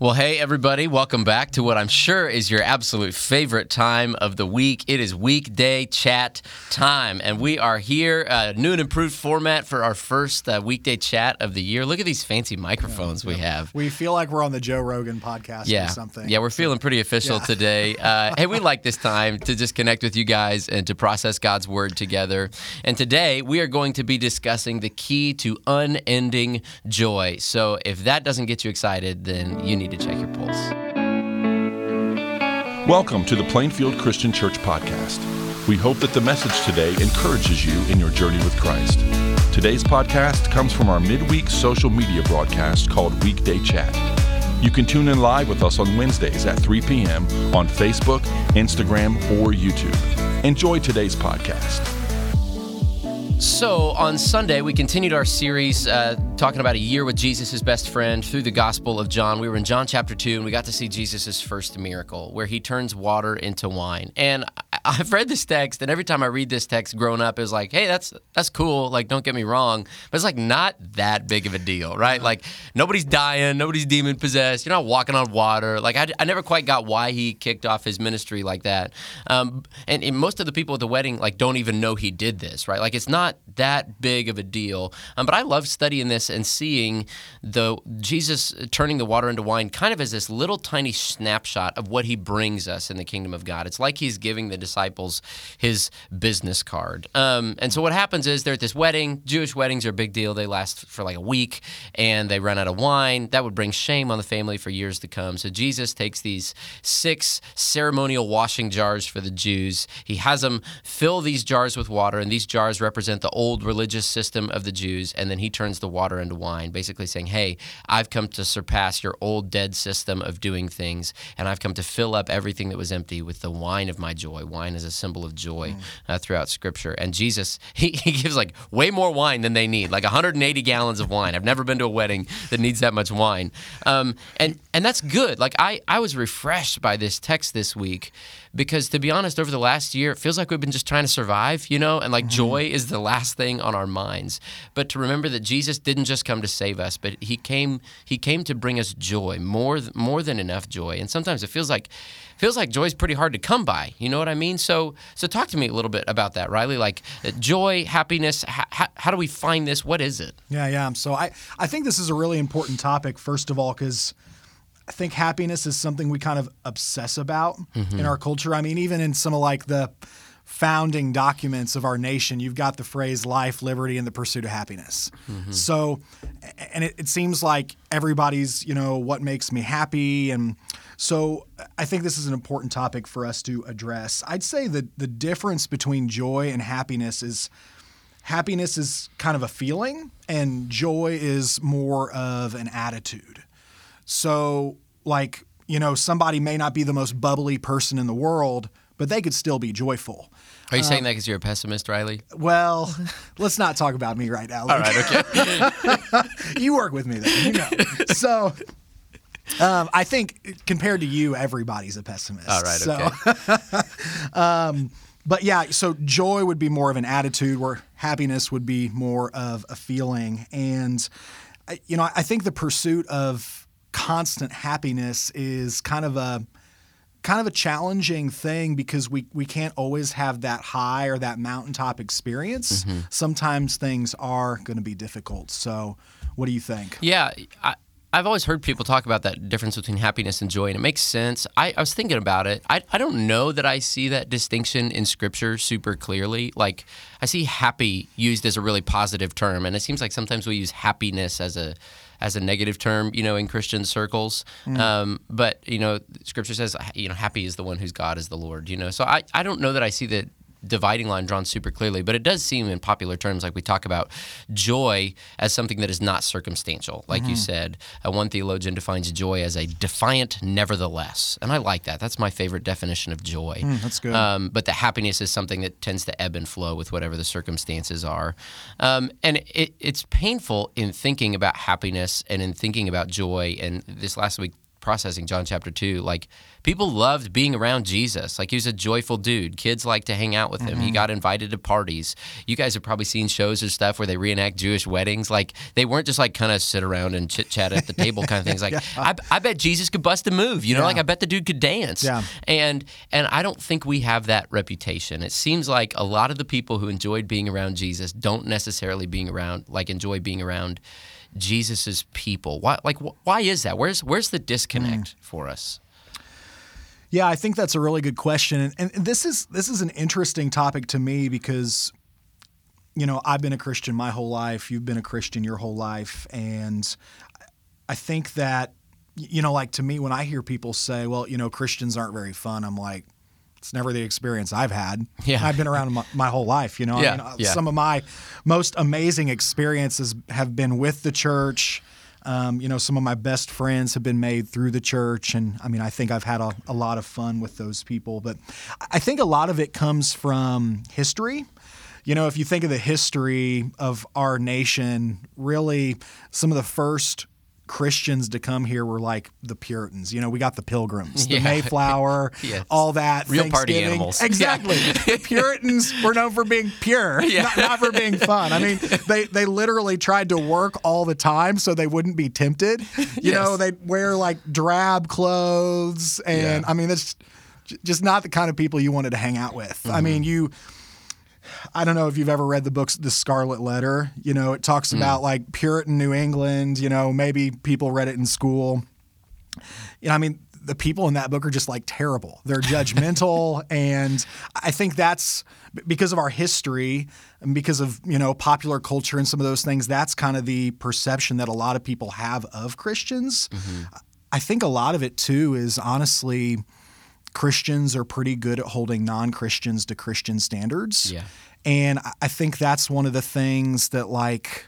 Well, hey, everybody, welcome back to what I'm sure is your absolute favorite time of the week. It is weekday chat time, and we are here, uh, new and improved format for our first uh, weekday chat of the year. Look at these fancy microphones we have. We feel like we're on the Joe Rogan podcast Yeah, or something. yeah, we're feeling pretty official Yeah. today. Uh, hey, we like this time to just connect with you guys and to process God's word together. And today we are going to be discussing the key to unending joy. So if that doesn't get you excited, then you need to check your pulse. Welcome to the Plainfield Christian Church podcast. We hope that the message today encourages you in your journey with Christ. Today's podcast comes from our midweek social media broadcast called Weekday Chat. You can tune in live with us on Wednesdays at 3 p.m. on Facebook, Instagram, or YouTube. Enjoy today's podcast. So on Sunday, we continued our series uh, talking about a year with Jesus, his best friend, through the Gospel of John. We were in John chapter 2, and we got to see Jesus' first miracle, where he turns water into wine. And I've read this text, and every time I read this text growing up, was like, hey, that's that's cool. Like, don't get me wrong. But it's like not that big of a deal, right? Like, nobody's dying, nobody's demon possessed. You're not walking on water. Like, I, I never quite got why he kicked off his ministry like that. Um, and, and most of the people at the wedding, like, don't even know he did this, right? Like, it's not that big of a deal. Um, but I love studying this and seeing the Jesus turning the water into wine kind of as this little tiny snapshot of what he brings us in the kingdom of God. It's like he's giving the disciples his business card. Um, and so what happens is they're at this wedding. Jewish weddings are a big deal. They last for like a week and they run out of wine. That would bring shame on the family for years to come. So Jesus takes these six ceremonial washing jars for the Jews. He has them fill these jars with water, and these jars represent the old religious system of the Jews. And then he turns the water into wine, basically saying, Hey, I've come to surpass your old dead system of doing things, and I've come to fill up everything that was empty with the wine of my joy. Wine is a symbol of joy uh, throughout Scripture. And Jesus, he, he gives like way more wine than they need, like 180 gallons of wine. I've never been to a wedding that needs that much wine. Um, and, and that's good. Like, I, I was refreshed by this text this week because, to be honest, over the last year, it feels like we've been just trying to survive, you know, and like joy is the last thing on our minds. But to remember that Jesus didn't just come to save us, but he came he came to bring us joy, more more than enough joy. And sometimes it feels like feels like joy is pretty hard to come by. You know what I mean? So so talk to me a little bit about that, Riley. Like uh, joy, happiness. How do we find this? What is it? Yeah, yeah. So I, I think this is a really important topic, first of all, because I think happiness is something we kind of obsess about Mm-hmm. in our culture. I mean, even in some of like the founding documents of our nation, you've got the phrase life, liberty, and the pursuit of happiness. Mm-hmm. So, and it, it seems like everybody's, you know, what makes me happy. And so I think this is an important topic for us to address. I'd say that the difference between joy and happiness is happiness is kind of a feeling and joy is more of an attitude. So, like, you know, somebody may not be the most bubbly person in the world, but they could still be joyful. Are you saying um, that because you're a pessimist, Riley? Well, let's not talk about me right now. All right, okay. you work with me then, you know. So, um, I think compared to you, everybody's a pessimist. All right, So- okay. Um, but yeah, so joy would be more of an attitude, where happiness would be more of a feeling. And uh, you know, I think the pursuit of constant happiness is kind of a kind of a challenging thing because we we can't always have that high or that mountaintop experience. Mm-hmm. Sometimes things are going to be difficult. So, what do you think? Yeah, I, I've always heard people talk about that difference between happiness and joy, and it makes sense. I, I was thinking about it. I, I don't know that I see that distinction in Scripture super clearly. Like, I see happy used as a really positive term, and it seems like sometimes we use happiness as a as a negative term, you know, in Christian circles. Um, but you know, Scripture says, you know, happy is the one whose God is the Lord. You know, so I, I don't know that I see the dividing line drawn super clearly, but it does seem in popular terms like we talk about joy as something that is not circumstantial. Like you said, uh, one theologian defines joy as a defiant nevertheless. And I like that. That's my favorite definition of joy. that's good. Um, but the happiness is something that tends to ebb and flow with whatever the circumstances are. Um, and it, it's painful in thinking about happiness and in thinking about joy. And this last week, processing John chapter two. Like people loved being around Jesus. Like he was a joyful dude. Kids liked to hang out with him. He mm-hmm. got invited to parties. You guys have probably seen shows or stuff where they reenact Jewish weddings. Like they weren't just like kind of sit around and chit chat at the table kind of things. Like I, I bet Jesus could bust a move. You know, Yeah. like I bet the dude could dance. Yeah. And and I don't think we have that reputation. It seems like a lot of the people who enjoyed being around Jesus don't necessarily being around like enjoy being around Jesus's people. Why like why is that? Where's where's the disconnect hmm. for us? Yeah, I think that's a really good question, and, and this is this is an interesting topic to me because, you know, I've been a Christian my whole life. You've been a Christian your whole life, and I think that, you know, like to me, when I hear people say, "Well, you know, Christians aren't very fun," I'm like, it's never the experience I've had. Yeah. I've been around my, my whole life. You know, Yeah, I mean, yeah. some of my most amazing experiences have been with the church. Um, you know, some of my best friends have been made through the church, and I mean, I think I've had a, a lot of fun with those people. But I think a lot of it comes from history. You know, if you think of the history of our nation, really, some of the first Christians to come here were like the Puritans. You know, we got the Pilgrims, the Yeah. Mayflower, Yes. all that. Real party animals. Exactly. the Puritans were known for being pure, not, not for being fun. I mean, they they literally tried to work all the time so they wouldn't be tempted. You know, they'd wear like drab clothes, and Yeah. I mean, that's just not the kind of people you wanted to hang out with. I mean, mm-hmm. you. I don't know if you've ever read the books The Scarlet Letter. You know, it talks hmm. about like Puritan New England, you know, maybe people read it in school. You know, I mean, the people in that book are just like terrible. They're judgmental and I think that's because of our history and because of, you know, popular culture and some of those things, that's kind of the perception that a lot of people have of Christians. Mm-hmm. I think a lot of it too is honestly Christians are pretty good at holding non Christians to Christian standards. Yeah. And I- think that's one of the things that, like,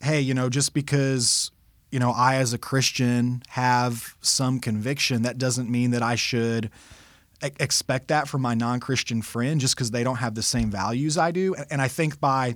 hey, you know, just because, you know, I as a Christian have some conviction, that doesn't mean that I should expect that from my non Christian friend just because they don't have the same values I do. And- And I think by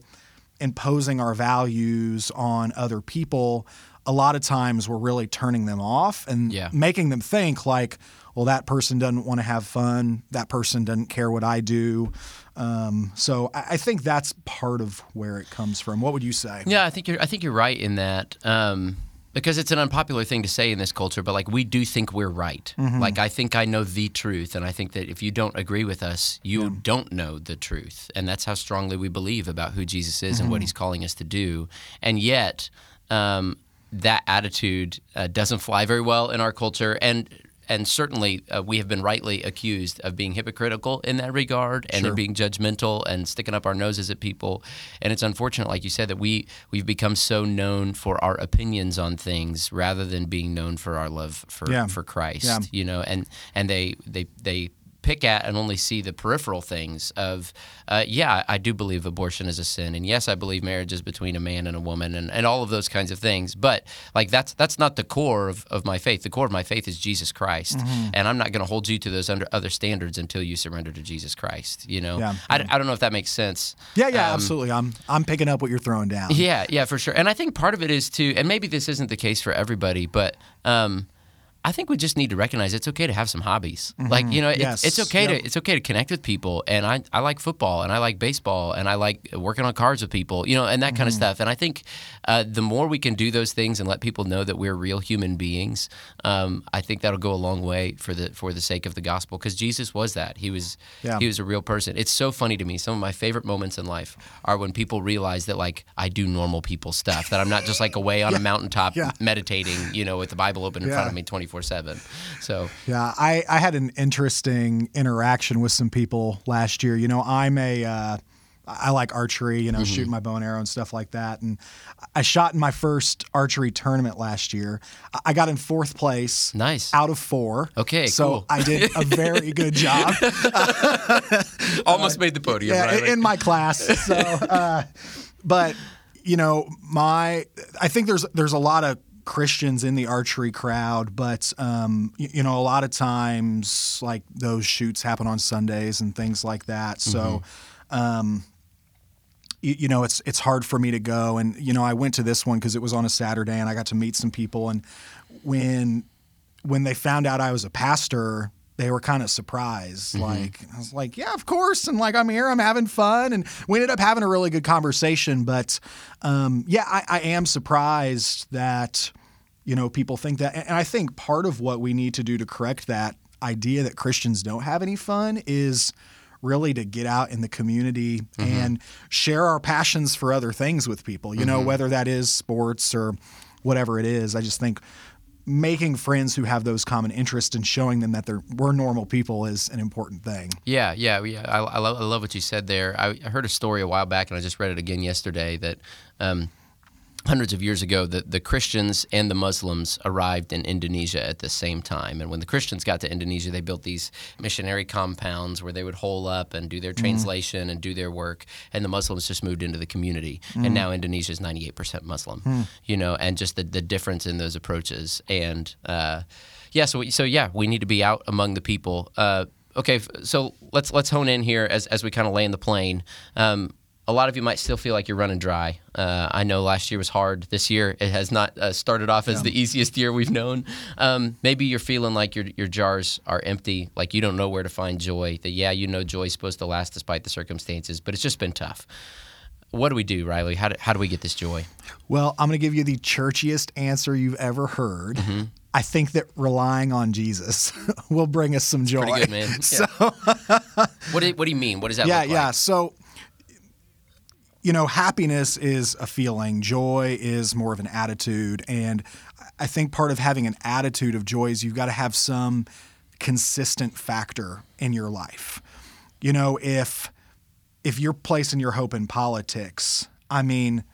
imposing our values on other people, a lot of times we're really turning them off and Yeah. making them think like, well, that person doesn't want to have fun. That person doesn't care what I do. Um, so I, I think that's part of where it comes from. What would you say? Yeah, I think you're I think you're right in that. Um, because it's an unpopular thing to say in this culture, but like we do think we're right. Like I think I know the truth, and I think that if you don't agree with us, you don't know the truth, and that's how strongly we believe about who Jesus is and what He's calling us to do. And yet, um, that attitude uh, doesn't fly very well in our culture, and and certainly uh, we have been rightly accused of being hypocritical in that regard and in being judgmental and sticking up our noses at people. And it's unfortunate, like you said, that we we've become so known for our opinions on things rather than being known for our love for Yeah. for Christ. Yeah. You know, and and they they they pick at and only see the peripheral things of uh, yeah i do believe abortion is a sin and yes i believe marriage is between a man and a woman and, and all of those kinds of things but like that's that's not the core of, of my faith the core of my faith is jesus christ Mm-hmm. and i'm not going to hold you to those under other standards until you surrender to jesus christ you know Yeah. I, I don't know if that makes sense Yeah, yeah, Um, absolutely. I'm I'm picking up what you're throwing down. yeah, yeah, for sure. And I think part of it is too, and maybe this isn't the case for everybody, but um, I think we just need to recognize it's okay to have some hobbies. Like you know, it's, Yes. it's okay Yep. to it's okay to connect with people. And I I like football, and I like baseball, and I like working on cards with people. You know, and that kind of stuff. And I think uh, the more we can do those things and let people know that we're real human beings, um, I think that'll go a long way for the for the sake of the gospel. Because Jesus was that. He was Yeah. he was a real person. It's so funny to me. Some of my favorite moments in life are when people realize that like I do normal people stuff. That I'm not just like away on a mountaintop Yeah. meditating, you know, with the Bible open in front of me 24 seven. So Yeah, I, I had an interesting interaction with some people last year. You know, I'm a uh, I like archery, you know, Mm-hmm. shooting my bow and arrow and stuff like that. And I shot in my first archery tournament last year. I- got in fourth place. Nice. Out of four. Okay, So cool. I did a very good job. almost made the podium. yeah, right? in my class. So, uh, but you know, my I think there's there's a lot of Christians in the archery crowd, but um, you, you know, a lot of times like those shoots happen on Sundays and things like that. So. Um, you, you know, it's it's hard for me to go, and you know, I went to this one because it was on a Saturday, and I got to meet some people. And when when they found out I was a pastor, they were kind of surprised. Mm-hmm. Like I was like, yeah, of course, and like I'm here, I'm having fun, and we ended up having a really good conversation. But um, yeah, I, I am surprised that you know people think that, and I think part of what we need to do to correct that idea that Christians don't have any fun is really to get out in the community Mm-hmm. and share our passions for other things with people. You know, Mm-hmm. whether that is sports or whatever it is. I just think making friends who have those common interests and showing them that they're we're normal people is an important thing. Yeah, yeah, yeah. I, I, love, I love what you said there. I, I heard a story a while back, and I just read it again yesterday. That um, hundreds of years ago, the, the Christians and the Muslims arrived in Indonesia at the same time. And when the Christians got to Indonesia, they built these missionary compounds where they would hole up and do their translation and do their work. And the Muslims just moved into the community. And now Indonesia is 98% Muslim, you know, and just the, the difference in those approaches. And uh, yeah, so, so yeah, we need to be out among the people. Uh, okay, so let's let's hone in here as, as we kind of lay in the plane. Um, a lot of you might still feel like you're running dry. Uh, I know last year was hard. This year it has not uh, started off as the easiest year we've known. Um, maybe you're feeling like your your jars are empty, like you don't know where to find joy. That yeah, you know joy is supposed to last despite the circumstances, but it's just been tough. What do we do, Riley? How do, how do we get this joy? Well, I'm going to give you the churchiest answer you've ever heard. Mm-hmm. I think that relying on Jesus will bring us some joy. Pretty good, man. Yeah. So What do, what do you mean? What does that yeah, look yeah. like? So, you know, happiness is a feeling, joy is more of an attitude. And I think part of having an attitude of joy is you've got to have some consistent factor in your life. You know, if if you're placing your hope in politics, I mean,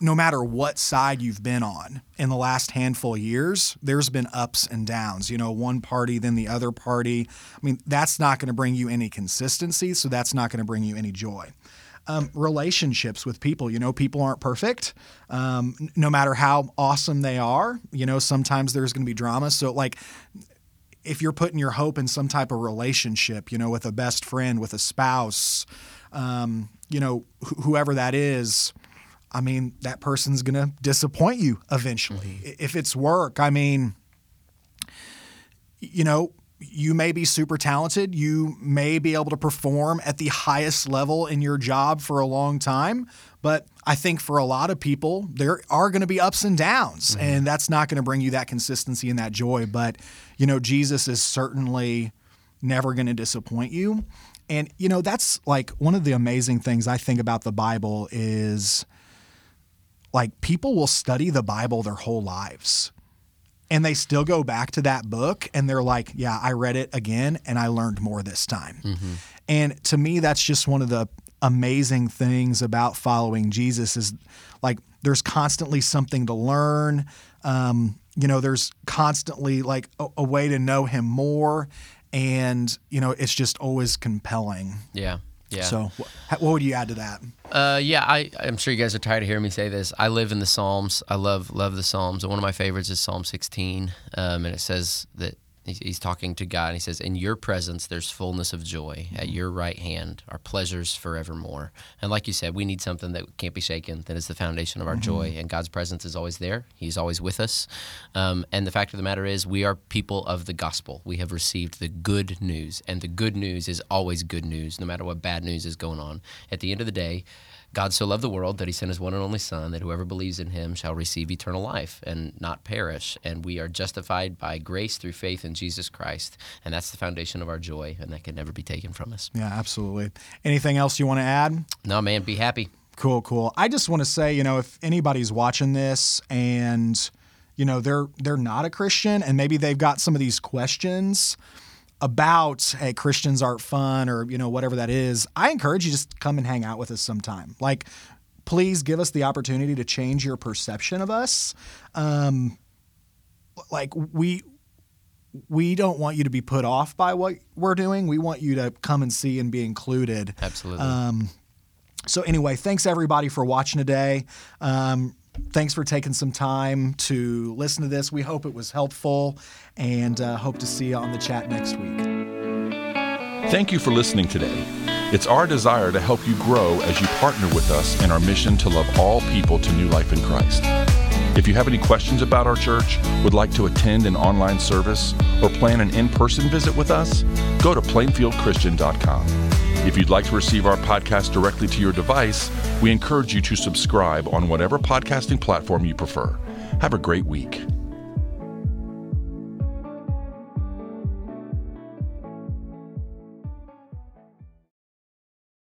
no matter what side you've been on in the last handful of years, there's been ups and downs. You know, one party, then the other party. I mean, that's not going to bring you any consistency, so that's not going to bring you any joy. Um, relationships with people, you know, people aren't perfect. Um, no matter how awesome they are, you know, sometimes there's going to be drama. So, like, if you're putting your hope in some type of relationship, you know, with a best friend, with a spouse, um, you know, wh- whoever that is, I mean, that person's going to disappoint you eventually. I- If it's work, I mean, you know, you may be super talented. You may be able to perform at the highest level in your job for a long time. But I think for a lot of people, there are going to be ups and downs, mm-hmm. and that's not going to bring you that consistency and that joy. But, you know, Jesus is certainly never going to disappoint you. And, you know, that's like one of the amazing things I think about the Bible is like people will study the Bible their whole lives and they still go back to that book and they're like, yeah, I read it again and I learned more this time. And to me, that's just one of the amazing things about following Jesus is like there's constantly something to learn. Um, you know, there's constantly like a, a way to know him more. And, you know, it's just always compelling. Yeah, yeah. So, wh- what would you add to that? Uh, yeah, I, I'm sure you guys are tired of hearing me say this. I live in the Psalms. I love love the Psalms. And one of my favorites is Psalm 16, um, and it says that he's, talking to God. And he says, "In your presence, there's fullness of joy. At your right hand are pleasures forevermore." And like you said, we need something that can't be shaken. That is the foundation of our joy. And God's presence is always there. He's always with us. Um, and the fact of the matter is, we are people of the gospel. We have received the good news, and the good news is always good news, no matter what bad news is going on. At the end of the day. God so loved the world that he sent his one and only Son, that whoever believes in him shall receive eternal life and not perish. And we are justified by grace through faith in Jesus Christ. And that's the foundation of our joy, and that can never be taken from us. Yeah, absolutely. Anything else you want to add? No, man, be happy. Cool, cool. I just want to say, you know, if anybody's watching this and you know they're they're not a Christian and maybe they've got some of these questions about hey Christians aren't fun or you know whatever that is, I encourage you just come and hang out with us sometime. Like, please give us the opportunity to change your perception of us. Um, like we we don't want you to be put off by what we're doing. We want you to come and see and be included. Absolutely. Um, so anyway, thanks everybody for watching today. Um, thanks for taking some time to listen to this. We hope it was helpful, and uh, hope to see you on the chat next week. Thank you for listening today. It's our desire to help you grow as you partner with us in our mission to love all people to new life in Christ. If you have any questions about our church, would like to attend an online service, or plan an in person visit with us, go to plainfieldchristian.com. If you'd like to receive our podcast directly to your device, we encourage you to subscribe on whatever podcasting platform you prefer. Have a great week.